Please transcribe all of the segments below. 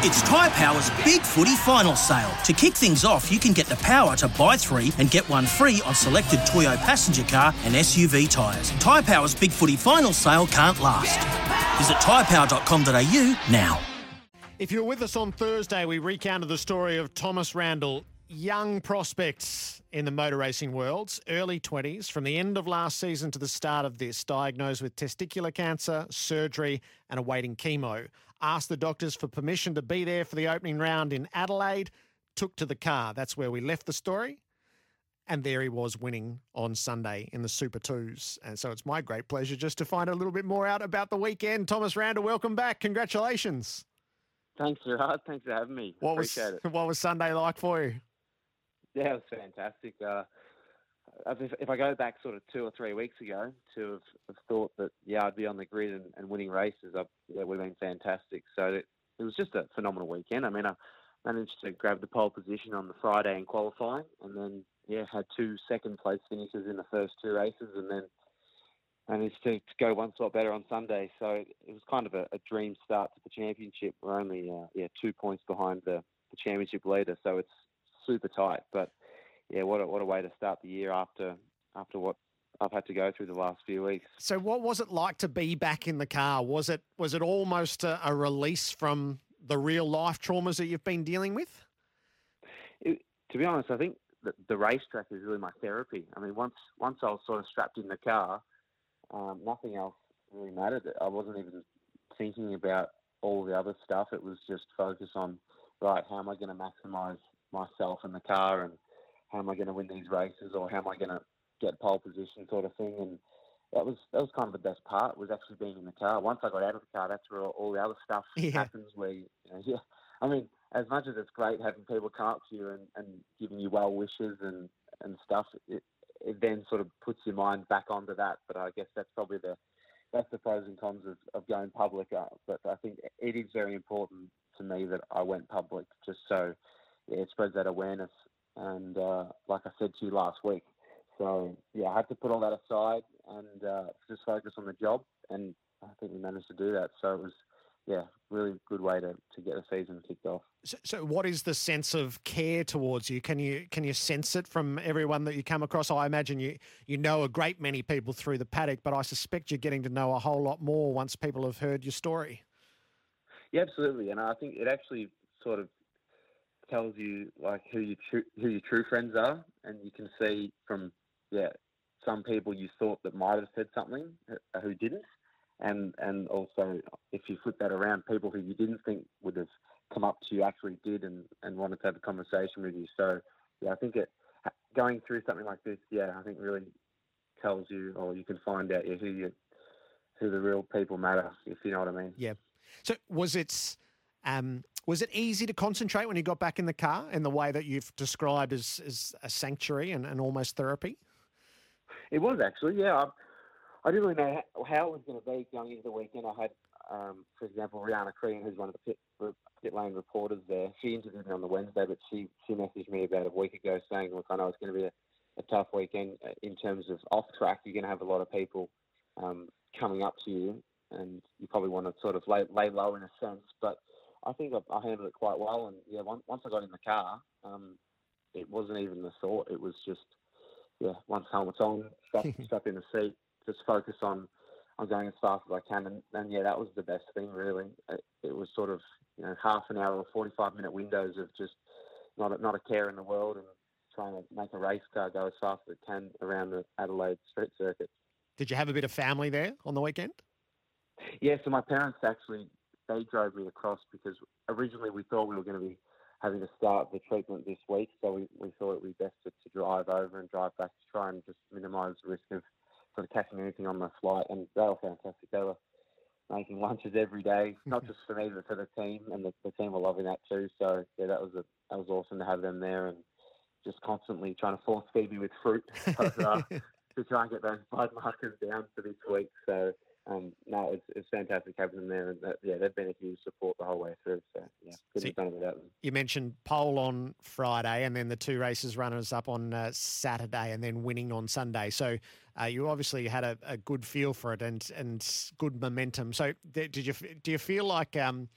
It's Tyre Power's Big Footy Final Sale. To kick things off, you can get the power to buy three and get one free on selected Toyo passenger car and SUV tyres. Tyre Power's Big Footy Final Sale can't last. Visit tyrepower.com.au now. If you were with us on Thursday, we recounted the story of Thomas Randle, young prospects in the motor racing worlds, early 20s, from the end of last season to the start of this, diagnosed with testicular cancer, surgery, and awaiting chemo. Asked the doctors for permission to be there for the opening round in Adelaide, took to the car. That's where we left the story. And there he was winning on Sunday in the Super Twos. And so it's my great pleasure just to find a little bit more out about the weekend. Thomas Randle, welcome back. Congratulations. Thanks, Gerard. Thanks for having me. What Appreciate was it. what was Sunday like for you? Yeah, it was fantastic. Uh, if, if I go back sort of two or three weeks ago to have, have thought that yeah I'd be on the grid and, and winning races, I, it would have been fantastic. So it, it was just a phenomenal weekend. I mean, I managed to grab the pole position on the Friday in qualifying, and then yeah had two second place finishes in the first two races, and then managed to, to go one spot better on Sunday. So it, it was kind of a, a dream start to the championship. We're only uh, yeah two points behind the, the championship leader, so it's super tight. But yeah, what a, what a way to start the year after after what I've had to go through the last few weeks. So, what was it like to be back in the car? Was it was it almost a, a release from the real life traumas that you've been dealing with? It, to be honest, I think the, the racetrack is really my therapy. I mean, once once I was sort of strapped in the car, um, nothing else really mattered. I wasn't even thinking about all the other stuff. It was just focus on right, how am I going to maximise myself in the car, and how am I going to win these races, or how am I going to get pole position, sort of thing. And that was that was kind of the best part was actually being in the car. Once I got out of the car, that's where all, all the other stuff Yeah. happens. Where you know, yeah, I mean, as much as it's great having people come up to you and, and giving you well wishes and and stuff, it, it then sort of puts your mind back onto that. But I guess that's probably the that's the pros and cons of, of going public. Uh, but I think it is very important to me that I went public just so yeah, it spreads that awareness. And uh, like I said to you last week, so yeah, I had to put all that aside and uh, just focus on the job, and I think we managed to do that. So it was yeah, really good way to, to get the season kicked off. So, so, what is the sense of care towards you? Can you can you sense it from everyone that you come across? I imagine you you know a great many people through the paddock, but I suspect you're getting to know a whole lot more once people have heard your story. Yeah, absolutely, and I think it actually sort of tells you like who your true who your true friends are, and you can see from yeah some people you thought that might have said something uh, who didn't, and and also if you flip that around, people who you didn't think would have come up to you actually did and and wanted to have a conversation with you. So yeah, I think it going through something like this, yeah, I think really tells you or you can find out yeah, who you who the real people matter, if you know what I mean. Yeah. So was it um, was it easy to concentrate when you got back in the car in the way that you've described as, as a sanctuary and, and almost therapy? It was actually, yeah. I, I didn't really know how, it was going to be going into the weekend. I had, um, for example, Riana Crean, who's one of the pit, pit lane reporters there. She interviewed me on the Wednesday, but she, she messaged me about a week ago saying, look, I know it's going to be a, a tough weekend uh, in terms of off track. You're going to have a lot of people um, coming up to you, and you probably want to sort of lay, lay low in a sense. But I think I, I handled it quite well. And yeah, once, once I got in the car, um, it wasn't even the thought. It was just, yeah, once helmet's on, strap, strap in the seat, just focus on on going as fast as I can. And, and yeah, that was the best thing, really. It, it was sort of, you know, half an hour or 45 minute windows of just not a, not a care in the world and trying to make a race car go as fast as it can around the Adelaide street circuit. Did you have a bit of family there on the weekend? Yeah, so my parents actually they drove me across because originally we thought we were going to be having to start the treatment this week, so we, we thought it would be best to, to drive over and drive back to try and just minimise the risk of sort of catching anything on the flight. And they were fantastic. They were making lunches every day, not just for me but for the team, and the, the team were loving that too. So yeah, that was a that was awesome to have them there and just constantly trying to force feed me with fruit uh, to try and get those blood markers down for this week. So um, no, it's, it's fantastic having them there, and that, yeah, they've been a huge support the whole way through. So yeah, couldn't See- have done it without them. You mentioned pole on Friday and then the two races runners up on uh, Saturday and then winning on Sunday. So uh, you obviously had a, a good feel for it and and good momentum. So did you do you feel like um,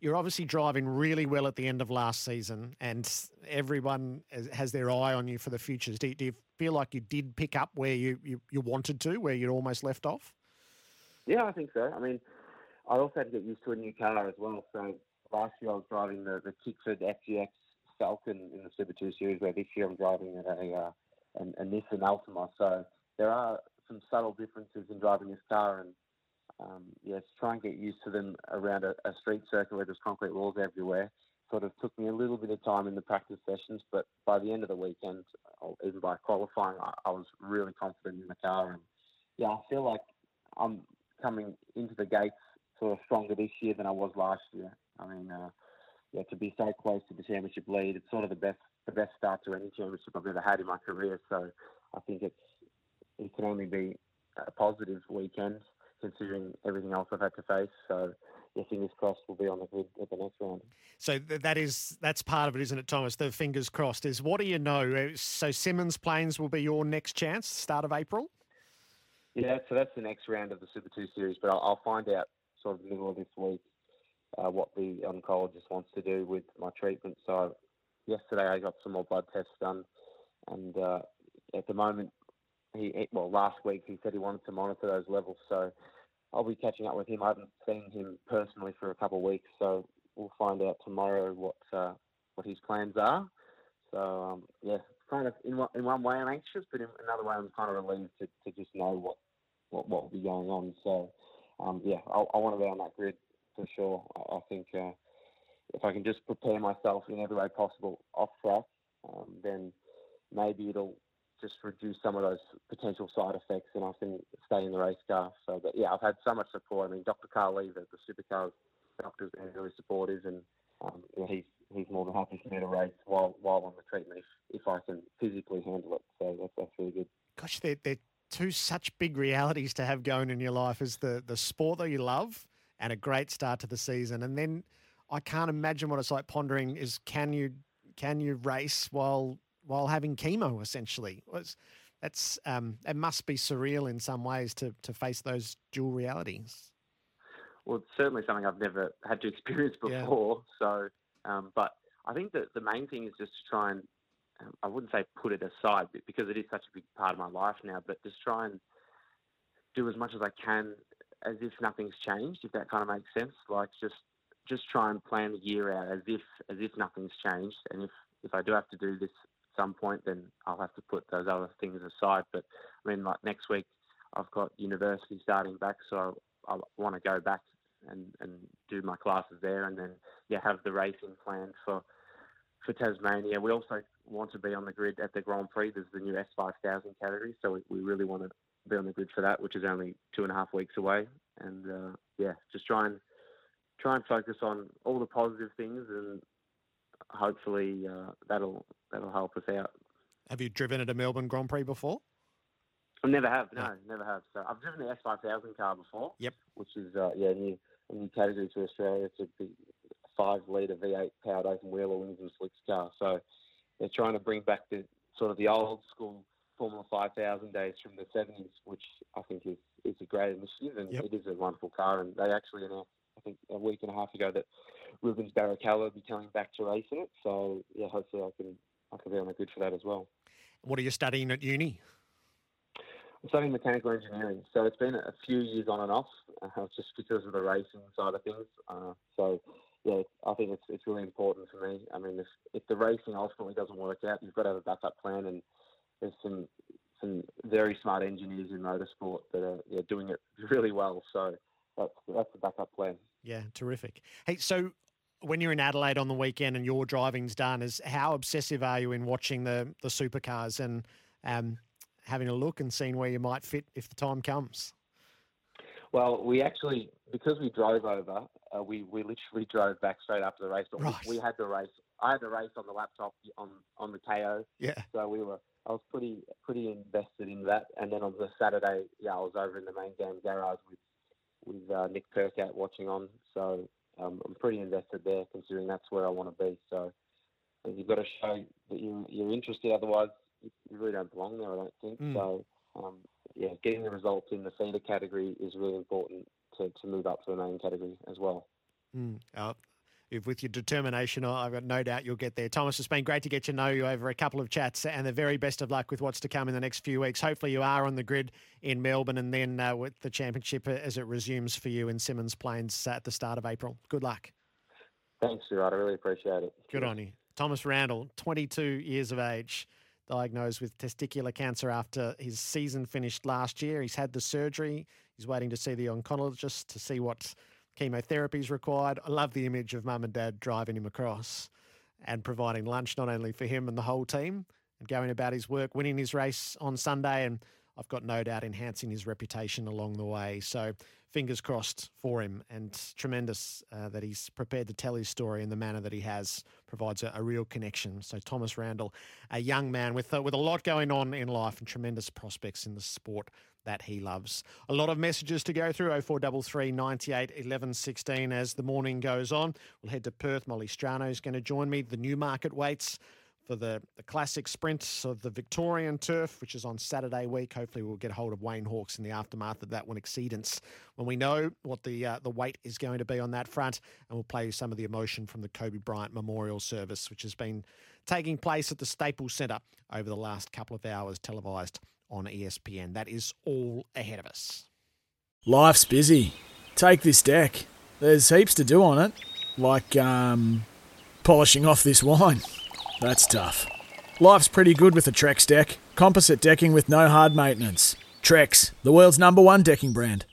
you're obviously driving really well at the end of last season, and everyone has their eye on you for the futures. Do, do you feel like you did pick up where you, you, you wanted to, where you'd almost left off? Yeah, I think so. I mean, I also had to get used to a new car as well. So last year I was driving the, the Tickford FGX Falcon in the Super 2 Series, where this year I'm driving a, uh, a, a Nissan Altima. So there are some subtle differences in driving this car, and um, yeah, try and get used to them around a, a street circuit where there's concrete walls everywhere. Sort of took me a little bit of time in the practice sessions, but by the end of the weekend, even by qualifying, I, I was really confident in the car, and yeah, I feel like I'm coming into the gates sort of stronger this year than I was last year. I mean, uh, yeah, to be so close to the championship lead, it's sort of the best the best start to any championship I've ever had in my career. So I think it's it can only be a positive weekend considering everything else I've had to face. So yeah, fingers crossed we'll be on the grid at the next round. So that is that's part of it, isn't it, Thomas? The fingers crossed is what do you know? Uh, so Symmons Plains will be your next chance, start of April. Yeah, so that's the next round of the Super Two Series, but I'll, I'll find out sort of middle of this week uh, what the oncologist wants to do with my treatment. So yesterday I got some more blood tests done, and uh, at the moment, he well last week he said he wanted to monitor those levels. So I'll be catching up with him. I haven't seen him personally for a couple of weeks, so we'll find out tomorrow what uh, what his plans are. So um, yeah, kind of in one, in one way I'm anxious, but in another way I'm kind of relieved to, to just know what, what what will be going on. So um, yeah, I, I want to be on that grid for sure. I, I think uh, if I can just prepare myself in every way possible off track, um, then maybe it'll just reduce some of those potential side effects and I can stay in the race car. So, but yeah, I've had so much support. I mean, Dr. Carl Lee, the, the supercars doctor's been really supportive and um, he's he's more than happy for me to race while while on the treatment if, if I can physically handle it. So that's, that's really good. Gosh, they're, they're two such big realities to have going in your life is the, the sport that you love and a great start to the season. And then I can't imagine what it's like pondering is can you can you race while while having chemo essentially? Was that's um, it must be surreal in some ways to to face those dual realities. Well, it's certainly something I've never had to experience before. Yeah. So, um, but I think that the main thing is just to try and um, I wouldn't say put it aside because it is such a big part of my life now, but just try and do as much as I can as if nothing's changed, if that kind of makes sense. Like just just try and plan the year out as if as if nothing's changed, and if if I do have to do this at some point, then I'll have to put those other things aside. But I mean, like next week, I've got university starting back, so I, I want to go back and and do my classes there, and then yeah, have the racing planned for for Tasmania. We also want to be on the grid at the Grand Prix. There's the new S5000 category, so we, we really want to be on the grid for that, which is only two and a half weeks away. And uh, yeah, just try and try and focus on all the positive things, and hopefully uh, that'll that'll help us out. Have you driven at a Melbourne Grand Prix before? I never have. No, no, never have. So I've driven the S5000 car before. Yep. Which is uh, yeah, new a new category to Australia. It's a big five litre V8 powered open wheel wings and slicks car. So they're trying to bring back the sort of the old school Formula 5000 days from the 70s, which I think is, is a great initiative and yep. it is a wonderful car. And they actually announced, I think, a week and a half ago that Rubens Barrichello will be coming back to race in it. So yeah, hopefully I can I can be on the good for that as well. What are you studying at uni? I'm studying mechanical engineering. So it's been a few years on and off, uh, just because of the racing side of things. Uh, so yeah, I think it's it's really important for me. I mean, if if the racing ultimately doesn't work out, you've got to have a backup plan, and there's some some very smart engineers in motorsport that are yeah, doing it really well. So that's that's the backup plan. Yeah, terrific. Hey, so when you're in Adelaide on the weekend and your driving's done, is how obsessive are you in watching the the supercars and um, having a look and seeing where you might fit if the time comes? Well, we actually because we drove over, uh, we we literally drove back straight after the race. But right. we, we, had the race. I had the race on the laptop on on the KO. Yeah. So we were. I was pretty pretty invested in that. And then on the Saturday, yeah, I was over in the main game garage with with uh, Nick Percat watching on. So um, I'm pretty invested there, considering that's where I want to be. So you've got to show that you you're interested. Otherwise, you really don't belong there. I don't think. Mm. So um, yeah, getting the results in the feeder category is really important to, to move up to the main category as well. Mm. Uh, if with your determination, I've got no doubt you'll get there. Thomas, it's been great to get to know you over a couple of chats, and the very best of luck with what's to come in the next few weeks. Hopefully, you are on the grid in Melbourne, and then uh, with the championship as it resumes for you in Symmons Plains at the start of April. Good luck. Thanks, Gerard. I really appreciate it. Good on you. Thomas Randle, 22 years of age, diagnosed with testicular cancer after his season finished last year. He's had the surgery. He's waiting to see the oncologist to see what chemotherapy is required. I love the image of mum and dad driving him across and providing lunch not only for him and the whole team and going about his work, winning his race on Sunday, and I've got no doubt enhancing his reputation along the way. So fingers crossed for him, and tremendous uh, that he's prepared to tell his story in the manner that he has. Provides a, a real connection. So Thomas Randle, a young man with uh, with a lot going on in life and tremendous prospects in the sport that he loves. A lot of messages to go through 0433 98 11 16 as the morning goes on. We'll head to Perth. Molly Strano is going to join me. The Newmarket weights for the, the classic sprints of the Victorian turf, which is on Saturday week. Hopefully, we'll get hold of Wayne Hawkes in the aftermath of that one exceedance when we know what the uh, the weight is going to be on that front, and we'll play some of the emotion from the Kobe Bryant Memorial Service, which has been taking place at the Staples Centre over the last couple of hours, televised on ESPN. That is all ahead of us. Life's busy. Take this deck. There's heaps to do on it, like um, polishing off this wine. That's tough. Life's pretty good with a Trex deck. Composite decking with no hard maintenance. Trex, the world's number one decking brand.